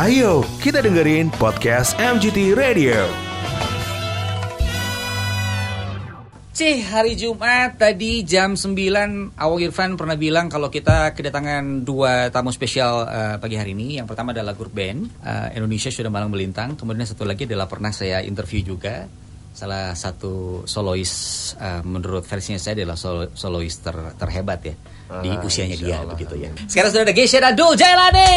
Ayo kita dengerin podcast MGT Radio. C hari Jumat tadi jam 9 Awang Irfan pernah bilang kalau kita kedatangan dua tamu spesial eh, pagi hari ini. Yang pertama adalah grup band eh, Indonesia sudah malang melintang. Kemudian satu lagi adalah pernah saya interview juga salah satu solois eh, menurut versinya saya adalah solo- solois ter- terhebat ya di Ah, usianya insya dia Allah, begitu ya. Sekarang sudah ada Geisha dan Dul Jailani.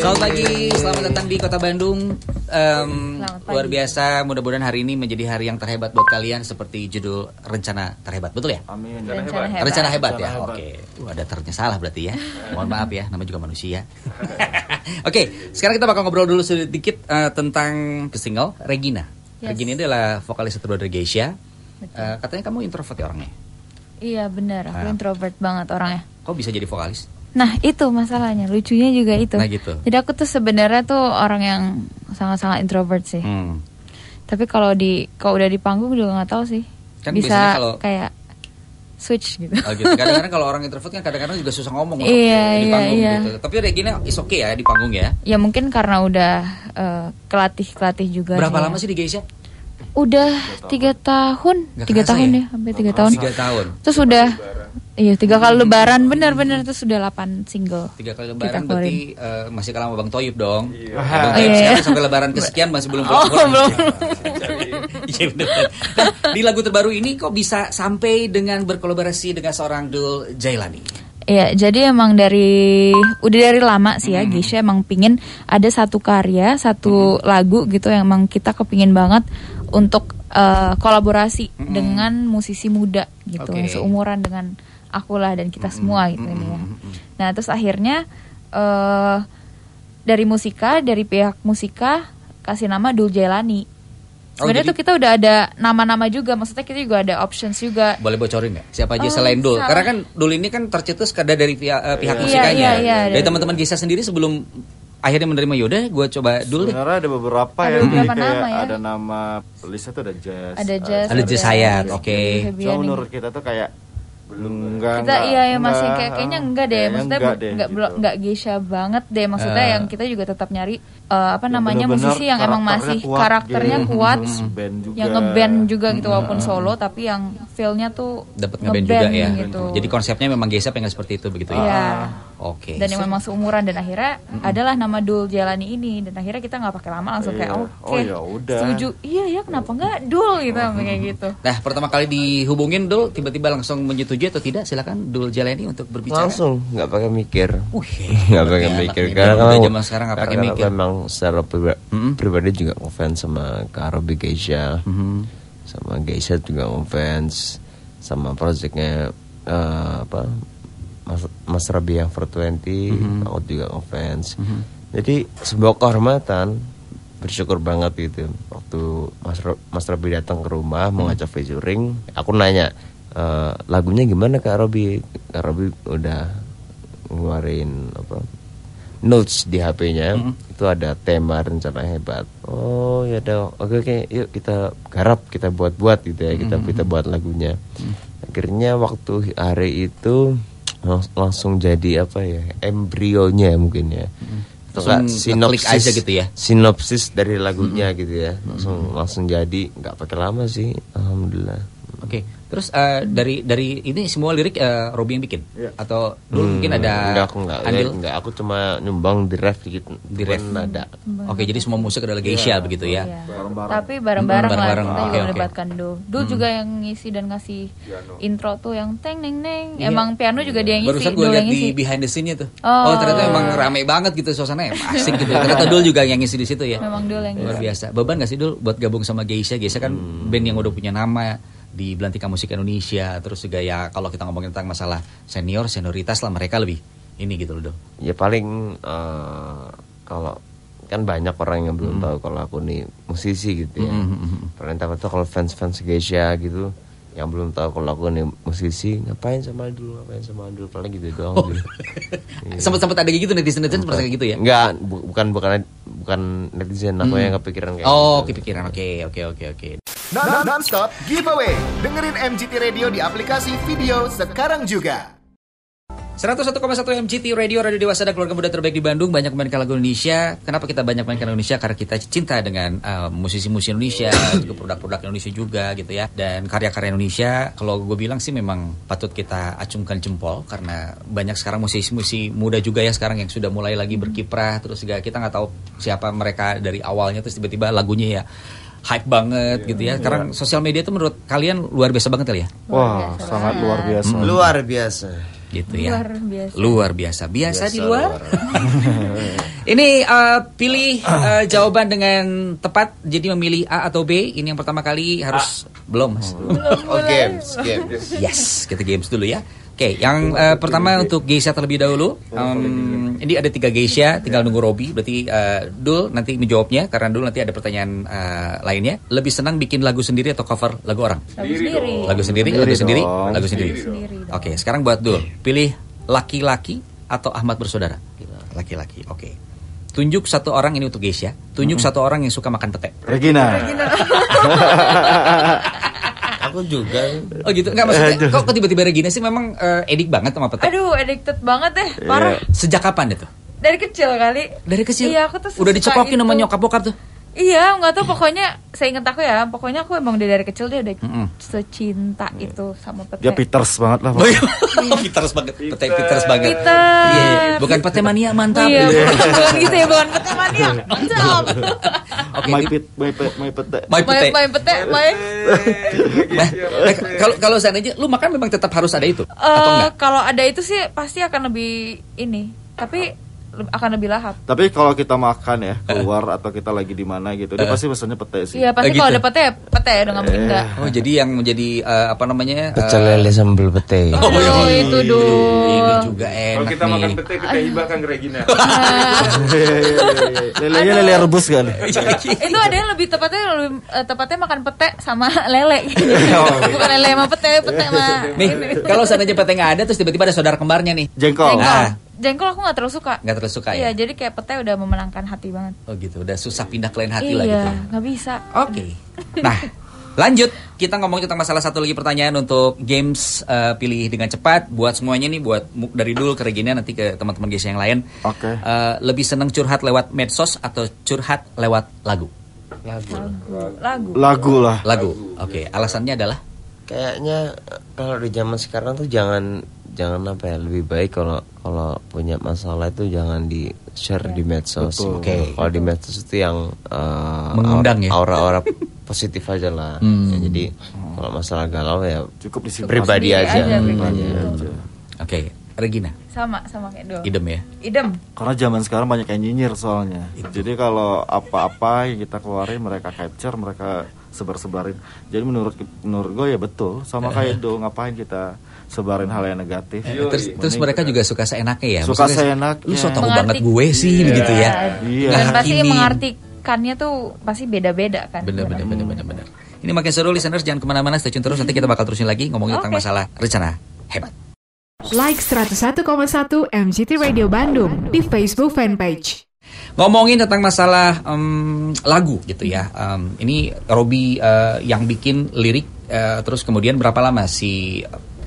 Selamat pagi, selamat datang di Kota Bandung. Pagi. luar biasa, mudah-mudahan hari ini menjadi hari yang terhebat buat kalian seperti judul rencana terhebat, betul ya? Amin. Rencana hebat. Rencana hebat ya. Rencana hebat. Oke. Uh, ada ternya salah berarti ya. Mohon maaf ya, namanya juga manusia. Oke, sekarang kita bakal ngobrol dulu sedikit eh, tentang single Regina. Yes. Regina adalah vokalis terbaru dari Geisha. Eh, katanya kamu introvert ya orangnya. Iya benar, aku Ah. introvert banget orangnya. Kok bisa jadi vokalis? Nah itu masalahnya, lucunya juga itu. Nah, gitu. Jadi aku tuh sebenarnya tuh orang yang sangat-sangat introvert sih. Hmm. Tapi kalau di kalau udah di panggung juga nggak tahu sih. Kan Bisa kalau- kayak switch gitu. Oh gitu. Kadang-kadang kalau orang introvert kan kadang-kadang juga susah ngomong Iya, di iya, panggung iya. gitu. Tapi Regina is okay ya di panggung ya. Ya mungkin karena udah eh, kelatih-kelatih juga. Berapa ya. lama sih di Geisha? Udah tiga tahun, tiga tahun ya? ya, sampai tiga tahun. Tiga tahun. Terus udah, iya tiga kali lebaran bener-bener terus sudah 8 single. Tiga kali lebaran berarti eh, masih kalah sama Bang Toyib dong. Iya. Bang Oh, Toyib iya. sekarang sampai lebaran kesekian masih belum Oh, pulang. belum. Iya. Nah, di lagu terbaru ini kok bisa sampai dengan berkolaborasi dengan seorang Dul Jailani? Iya, jadi emang dari udah dari lama sih ya, Geisha emang pingin ada satu karya, satu lagu gitu yang emang kita kepingin banget untuk eh, kolaborasi dengan musisi muda gitu, yang seumuran dengan aku lah dan kita semua gitu ini ya. Nah, terus akhirnya eh dari musika, dari pihak musika kasih nama Dul Jailani. Oh, Sebenarnya jadi- tuh kita udah ada nama-nama juga, maksudnya kita juga ada options juga. Boleh bocorin nggak? Siapa aja Oh, selain Dul? salah. Karena kan Dul ini kan tercetus kada dari pihak, eh, pihak Iya, musikanya. iya, iya, dari dari- teman-teman Gisa sendiri sebelum akhirnya menerima Yoda, gue coba dulu deh. Sebenarnya ada beberapa Ada ya. Jadi beberapa kayak nama ya. Ada nama listnya tuh ada jazz. Ada jazz, Ada Jazz Hayat, oke. Cuma menurut kita tuh kayak enggak kita enggak, iya ya masih enggak, kayak kayaknya enggak deh kayaknya maksudnya enggak deh, enggak gitu. belum enggak geisha banget deh maksudnya Eh. yang kita juga tetap nyari eh, apa Ya, namanya bener-bener musisi yang emang masih kuat karakternya gitu. kuat band juga. yang ngeband juga gitu walaupun solo tapi yang feelnya tuh Dapat ngeband juga ya. gitu. Jadi konsepnya memang Gisa pengen seperti itu begitu ya. Iya. Oke. dan yang memang seumuran dan akhirnya adalah nama Dul Jalani ini dan akhirnya kita nggak pakai lama langsung kayak Iya. oke Oh, ya udah. setuju iya ya kenapa enggak Dul gitu kayak gitu Nah, pertama kali dihubungin Dul tiba-tiba langsung menyetujui atau tidak? Silakan Dul Jalani untuk berbicara. langsung nggak pakai mikir Wih, nggak pakai anak mikir karena kan zaman sekarang nggak pakai karena mikir. memang secara priba- Mm-mm. pribadi juga ngefans sama Kak Robi Geisha Mhm. sama Geisha juga ngefans sama projectnya eh, apa Mas, Rabi yang 420 Mhm. aku juga ngefans jadi sebuah kehormatan bersyukur banget gitu waktu Mas Mas Robi datang ke rumah mau ngajak featuring aku nanya "Eh, lagunya gimana Kak Robi Kak Robi udah ngeluarin apa notes di HP-nya itu ada tema rencana hebat. Oh ya udah oke oke yuk kita garap kita buat buat gitu ya kita kita buat lagunya. Akhirnya waktu hari itu langsung jadi apa ya embrionya mungkin ya. Atau Langsung nggak ngeklik aja gitu ya? sinopsis dari lagunya gitu ya. Langsung langsung jadi nggak pakai lama sih alhamdulillah. Oke. Terus eh, dari dari ini semua lirik eh, Robi yang bikin Iya. atau dulu mungkin ada Hmm, enggak aku enggak andil enggak aku cuma nyumbang di ref dikit Di ref. Cuman ada Oke, jadi semua musik adalah Geisha begitu ya. Iya. Bareng-bareng. Tapi bareng-bareng lah Bareng-bareng, kita juga oke. melibatkan Dul. Dul juga yang ngisi dan ngasih intro tuh yang teng neng neng. Iya. Emang piano juga dia yang ngisi, Barusan gue lihat di behind the scene-nya tuh. Oh. Oh, ternyata emang rame banget gitu suasananya. Asik gitu. Ternyata Dul juga yang ngisi di situ ya. Memang Dul yang Luar ngisi. biasa. Beban gak sih Dul buat gabung sama Geisha? Geisha kan band yang udah punya nama di Belantika Musik Indonesia. Terus juga ya kalau kita ngomongin tentang masalah senior, senioritas lah mereka lebih ini gitu loh Dul. ya paling eh, kalau kan banyak orang yang belum tahu kalau aku nih musisi gitu ya paling tahu tuh kalau fans fans Geisha gitu yang belum tahu kalau aku nih musisi ngapain sama dulu ngapain sama dulu paling gitu doang gitu. Sempat-sempat ada gitu netizen-netizen seperti kayak gitu ya. Enggak, bu- bukan bukan bukan netizen aku yang kepikiran kayak Oh, gitu. kepikiran. Oke, oke, oke, oke. Non- Non-stop giveaway. Dengerin MGT Radio di aplikasi video sekarang juga. 101,1 MCT Radio Radio Dewasa dan keluarga muda terbaik di Bandung banyak mainkan lagu Indonesia. Kenapa kita banyak mainkan Indonesia? Karena kita cinta dengan uh, musisi-musisi Indonesia, juga produk-produk Indonesia juga gitu ya. Dan karya-karya Indonesia kalau gue bilang sih memang patut kita acungkan jempol karena banyak sekarang musisi-musisi muda juga ya sekarang yang sudah mulai lagi berkiprah terus juga kita nggak tahu siapa mereka dari awalnya terus tiba-tiba lagunya ya hype banget gitu ya. Sekarang sosial media itu menurut kalian luar biasa banget kali ya? Wah, sangat luar biasa. Luar biasa. Gitu ya. Luar biasa. Luar biasa. Biasa, di Biasa luar. Ini uh, pilih uh, jawaban dengan tepat. Jadi memilih A atau B. Ini yang pertama kali harus belum, Mas. Oh, games, games. Yes, kita games dulu ya. Oke, yang uh, pertama untuk Geisha terlebih dahulu. Um, ini ada tiga Geisha, tinggal nunggu Robi. Berarti uh, Dul nanti menjawabnya karena Dul nanti ada pertanyaan uh, lainnya. Lebih senang bikin lagu sendiri atau cover lagu orang? Lagu sendiri. Lagu sendiri, Sendiri lagu sendiri, lagu sendiri. Sendiri Oke, sekarang buat Dul. Pilih laki-laki atau Ahmad bersaudara? Laki-laki. Oke. Tunjuk satu orang ini untuk Geisha. Tunjuk satu orang yang suka makan pete. Regina. Aku juga. Oh gitu. Enggak maksudnya kok kok tiba-tiba Regina sih memang eh, edik banget sama pete. Aduh, addicted banget deh, parah. Sejak kapan itu? Dari kecil kali. Dari kecil. Iya, aku tuh udah dicekokin sama itu. nyokap bokap tuh. Iya, nggak tahu pokoknya saya ingat aku ya, pokoknya aku emang dari kecil dia udah Mm-mm. secinta itu sama pete. Dia Peters banget lah. Oh, iya. Peters banget. Pete Peters banget. Peter. Iya, iya. bukan pete mania mantap. Iya, gitu. bukan gitu ya, bukan pete mania. Mantap. Oke. My ini- pit, my pet, my pete. My Main pete. main pete, main. Nah, eh, kalau kalau seandainya lu makan memang tetap harus ada itu atau Eh, enggak? kalau ada itu sih pasti akan lebih ini, tapi akan lebih lahap. Tapi kalau kita makan ya keluar atau kita lagi di mana gitu, dia pasti pesannya pete sih. Iya, pasti Eh, kalau gitu. ada pete pete udah nggak mungkin enggak. Oh, jadi yang menjadi eh, apa namanya? eh, Pecel lele sambal pete. Oh, iya. Oh, itu dong. Ini juga enak Kalau kita nih. makan pete kita hibahkan ke Regina. Lelenya lele rebus kan. itu ada yang lebih tepatnya lebih eh, tepatnya makan pete sama lele Oh, iya. bukan lele sama pete pete sama Nih, kalau seandainya pete nggak ada terus tiba-tiba ada saudara kembarnya nih. Jengkol. jengkol Ah. Jengkol aku nggak terlalu suka Nggak terlalu suka iya ya? jadi kayak pete udah memenangkan hati banget Oh gitu, udah susah pindah ke lain hati lah iya gitu. nggak bisa Oke. Nah, lanjut kita ngomong tentang masalah satu lagi pertanyaan untuk games eh, pilih dengan cepat buat semuanya nih buat dari dulu ke Regina nanti ke teman-teman guys yang lain. Oke. Eh, lebih seneng curhat lewat medsos atau curhat lewat lagu? lagu Lagu lah. Lagu. Oke, alasannya adalah Kayaknya eh, kalau di zaman sekarang tuh jangan jangan apa ya lebih baik kalau kalau punya masalah itu jangan di share di medsos. Oke. Kalau di medsos itu yang eh, Mengundang ya? aura-aura positif aja lah. Hmm. Ya, jadi kalau masalah galau ya Cukup disimpan. pribadi aja. aja, pribadi. Iya. Oke, Regina, sama sama kayak dulu idem ya. idem Karena zaman sekarang banyak yang nyinyir soalnya. Jadi kalau apa-apa yang kita keluarin mereka capture, mereka sebar-sebarin. Jadi menurut menurut gue ya betul. Sama kayak do ngapain kita sebarin hal yang negatif. terus terus mereka juga suka seenaknya ya. Suka Maksudnya, seenaknya. Lu so tau banget gue sih Iya. begitu ya. Iya. dan pasti mengartikannya tuh pasti beda-beda kan Bener bener bener bener bener. Ini makin seru listeners jangan ke mana-mana stay tune terus nanti kita bakal terusin lagi ngomongin tentang Oke. masalah rencana hebat. Like 101,1 MGT Radio Bandung di Facebook fanpage. Ngomongin tentang masalah em, lagu gitu ya. Em, ini Robi eh, yang bikin lirik eh, terus kemudian berapa lama si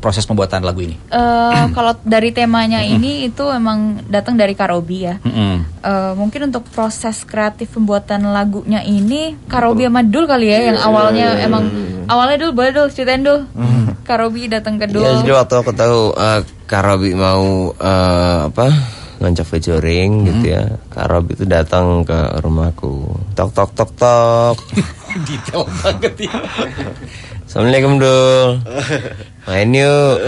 proses pembuatan lagu ini? Eh, kalau dari temanya ini itu emang datang dari Karobi ya. Eh, mungkin untuk proses kreatif pembuatan lagunya ini Karobi sama Dul kali ya yang awalnya emang awalnya Dul boleh Dul ceritain Dul Karobi datang ke Dul Ya, jadi waktu aku tahu eh, Kak Robi mau eh, apa ngancap featuring gitu ya. Kak Robi itu datang ke rumahku. Tok tok tok tok. Detail banget ya. Assalamualaikum Dul. Main yuk.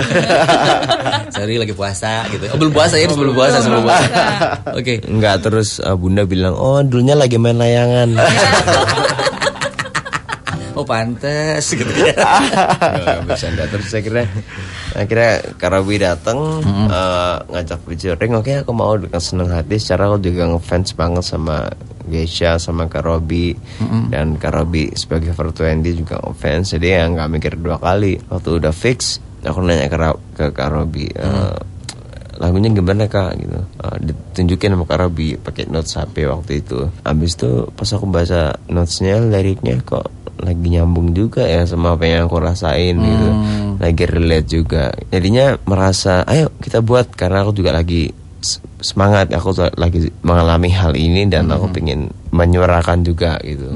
Sorry lagi puasa gitu. Oh, belum puasa ya, sebelum puasa, sebelum puasa. Oke. Enggak terus eh, Bunda bilang, "Oh, dulunya lagi main layangan." Oh, pantes gitu ya. Nggak bercanda terus akhirnya akhirnya Karabi datang eh, ngajak featuring oke aku mau dengan senang hati secara aku juga ngefans banget sama Geisha sama Karobi dan Karobi sebagai 420 juga ngefans jadi ya nggak mikir dua kali. Waktu udah fix aku nanya ke, ke Karobi eh, lagunya gimana kak? Gitu. Eh, ditunjukin sama Karobi pakai notes HP waktu itu. Habis itu pas aku baca notesnya liriknya kok lagi nyambung juga ya sama apa yang aku rasain gitu. Lagi relate juga. Jadinya merasa ayo kita buat karena aku juga lagi semangat. Aku lagi mengalami hal ini dan aku pengen menyuarakan juga gitu.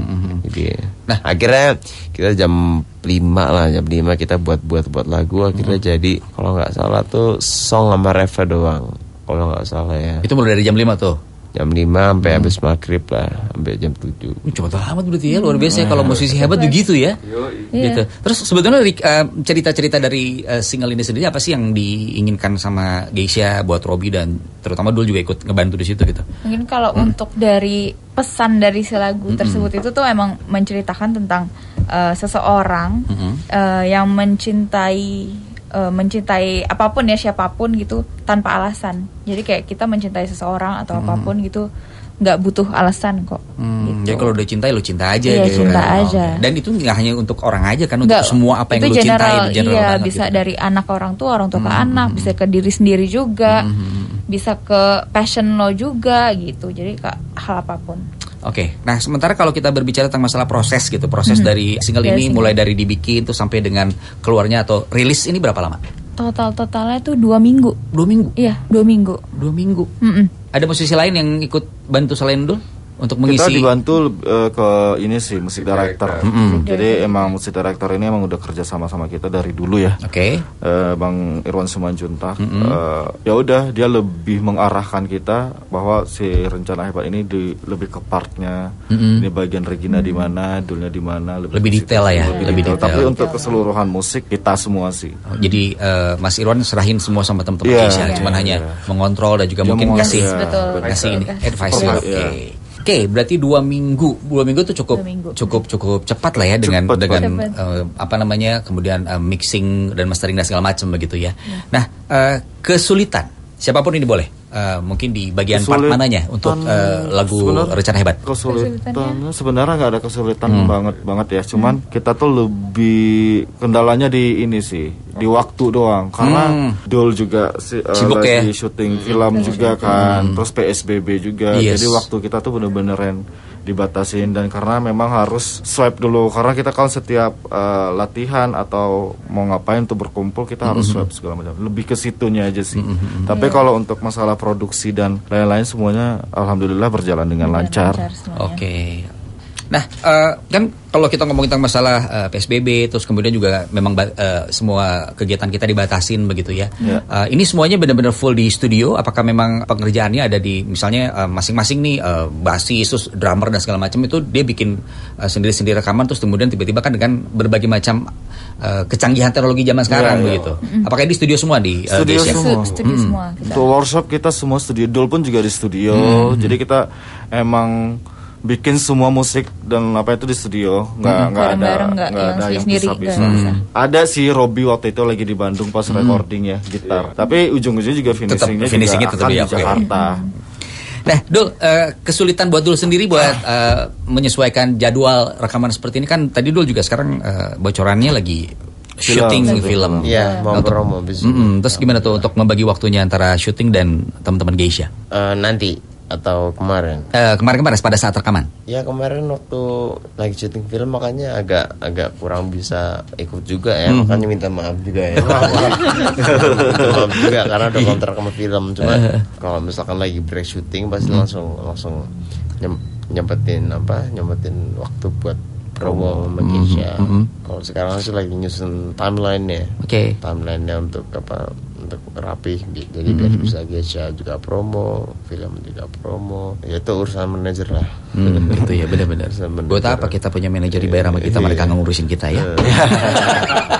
Jadi Nah. akhirnya kita jam 5 lah jam 5 kita buat buat buat lagu. Akhirnya jadi kalau nggak salah tuh song sama Reva doang kalau nggak salah ya. Itu mulai dari jam 5 tuh. Jam 5 sampai habis maghrib lah sampai jam 7 Uh, Cepet amat berarti ya luar biasa ya kalau musisi hebat begitu ya. Gitu. Terus sebetulnya eh, cerita-cerita dari eh, single ini sendiri apa sih yang diinginkan sama Geisha buat Robi dan terutama dulu juga ikut ngebantu di situ gitu. Mungkin kalau untuk dari pesan dari si lagu tersebut itu tuh emang menceritakan tentang eh, seseorang eh, yang mencintai eh, mencintai apa pun ya siapa pun gitu tanpa alasan. Jadi kayak kita mencintai seseorang atau apa pun gitu nggak butuh alasan kok. Hmm, gitu. Jadi kalau udah cintai lo cinta aja Iya, gitu cinta kan. aja. Dan itu nggak hanya untuk orang aja kan untuk Nggak, semua apa yang lo cintai itu general iya banget bisa gitu. dari anak ke orang tua orang tua ke anak bisa ke diri sendiri juga bisa ke passion lo juga gitu jadi kak hal apa pun Oke, nah sementara kalau kita berbicara tentang masalah proses gitu, proses dari single Dari ini single. mulai dari dibikin tuh sampai dengan keluarnya atau rilis ini berapa lama? total totalnya tuh dua minggu Dua minggu. iya dua minggu Dua minggu. Mm-mm. Ada musisi lain yang ikut bantu selain Dul untuk Kita mengisi? dibantu eh, ke ini sih musik director. Jadi emang musik director ini emang udah kerja sama sama kita dari dulu ya. Oke. Eh, Bang Irwan Sumanjuntak eh, ya udah dia lebih mengarahkan kita bahwa si rencana hebat ini di, lebih ke partnya ini bagian Regina di mana dulnya di mana Lebih ke detail lah ya, situ, lebih detail. tapi untuk keseluruhan musik kita semua sih Oh, Jadi eh, Mas Irwan serahin semua sama teman-teman Iya, Asia, iya, cuman hanya mengontrol dan juga Dia mungkin mengontrol, kasih kasih ini Kasih advice. Iya. Oke. Oke, berarti dua minggu, dua minggu itu cukup minggu. cukup cukup cepat lah ya dengan Cepat, dengan Cepat. eh, apa namanya kemudian eh, mixing dan mastering dan segala macam begitu ya. Iya. Nah, eh, kesulitan siapa pun ini boleh, Eh, mungkin di bagian part Kesulitan mananya untuk eh, lagu rencana hebat. kesulitan sebenarnya nggak ada kesulitan banget banget ya. Cuman kita tuh lebih kendalanya di ini sih di waktu doang. Karena Dul juga si, eh, Sibuk lagi ya? syuting film juga kan terus PSBB juga. Yes. jadi waktu kita tuh bener-bener yang dibatasin dan karena memang harus swipe dulu. Karena kita kan setiap eh, latihan atau mau ngapain tuh berkumpul kita harus swipe segala macam. Lebih ke situnya aja sih. Tapi kalau untuk masalah produksi dan lain-lain semuanya alhamdulillah berjalan dengan lancar, semuanya. Oke. Nah, eh, kan kalau kita ngomongin tentang masalah eh, PSBB, terus kemudian juga memang eh, semua kegiatan kita dibatasin begitu ya. Ya. Eh, ini semuanya benar-benar full di studio. Apakah memang pengerjaannya ada di misalnya eh, masing-masing nih eh, basis, terus drummer dan segala macam itu dia bikin eh, sendiri-sendiri rekaman, terus kemudian tiba-tiba kan dengan berbagai macam eh, kecanggihan teknologi zaman sekarang Ya, ya. begitu. Apakah di studio semua di eh, Studio semua. Stu- studio semua kita Untuk workshop kita semua studio, Dul pun juga di studio. Hmm. Jadi kita emang bikin semua musik dan apa itu di studio, nggak Hmm. nggak ada nggak ada yang sendiri, nggak bisa. Ada si Robby waktu itu lagi di Bandung pas recording ya gitar. Tapi ujung-ujungnya juga finishingnya finishingnya juga tetap akan di oke. Jakarta. Nah, Dul, eh, kesulitan buat Dul sendiri buat eh, menyesuaikan jadwal rekaman seperti ini kan tadi Dul juga sekarang eh, bocorannya lagi syuting Lagi. film. Iya, mau Untuk- promo bis- Mm-mm, terus gimana tuh untuk membagi waktunya antara syuting dan teman-teman Geisha? Eh, nanti atau kemarin Eh, kemarin-kemarin pada saat rekaman. Ya kemarin waktu lagi syuting film makanya agak agak kurang bisa ikut juga ya makanya minta maaf juga ya. maaf juga karena udah kontrak sama film cuma kalau misalkan lagi break syuting pasti langsung langsung nyem- nyempetin apa nyempetin waktu buat promo sama Keisha. Kalau sekarang sih lagi nyusun timeline ya. Oke. Timelinenya untuk apa untuk rapih bi- jadi biar bisa Geisha juga promo film juga promo. Ya itu urusan manajer lah. Hmm, gitu ya benar-benar. Buat apa kita punya manajer dibayar sama kita? mereka nggak ngurusin kita ya?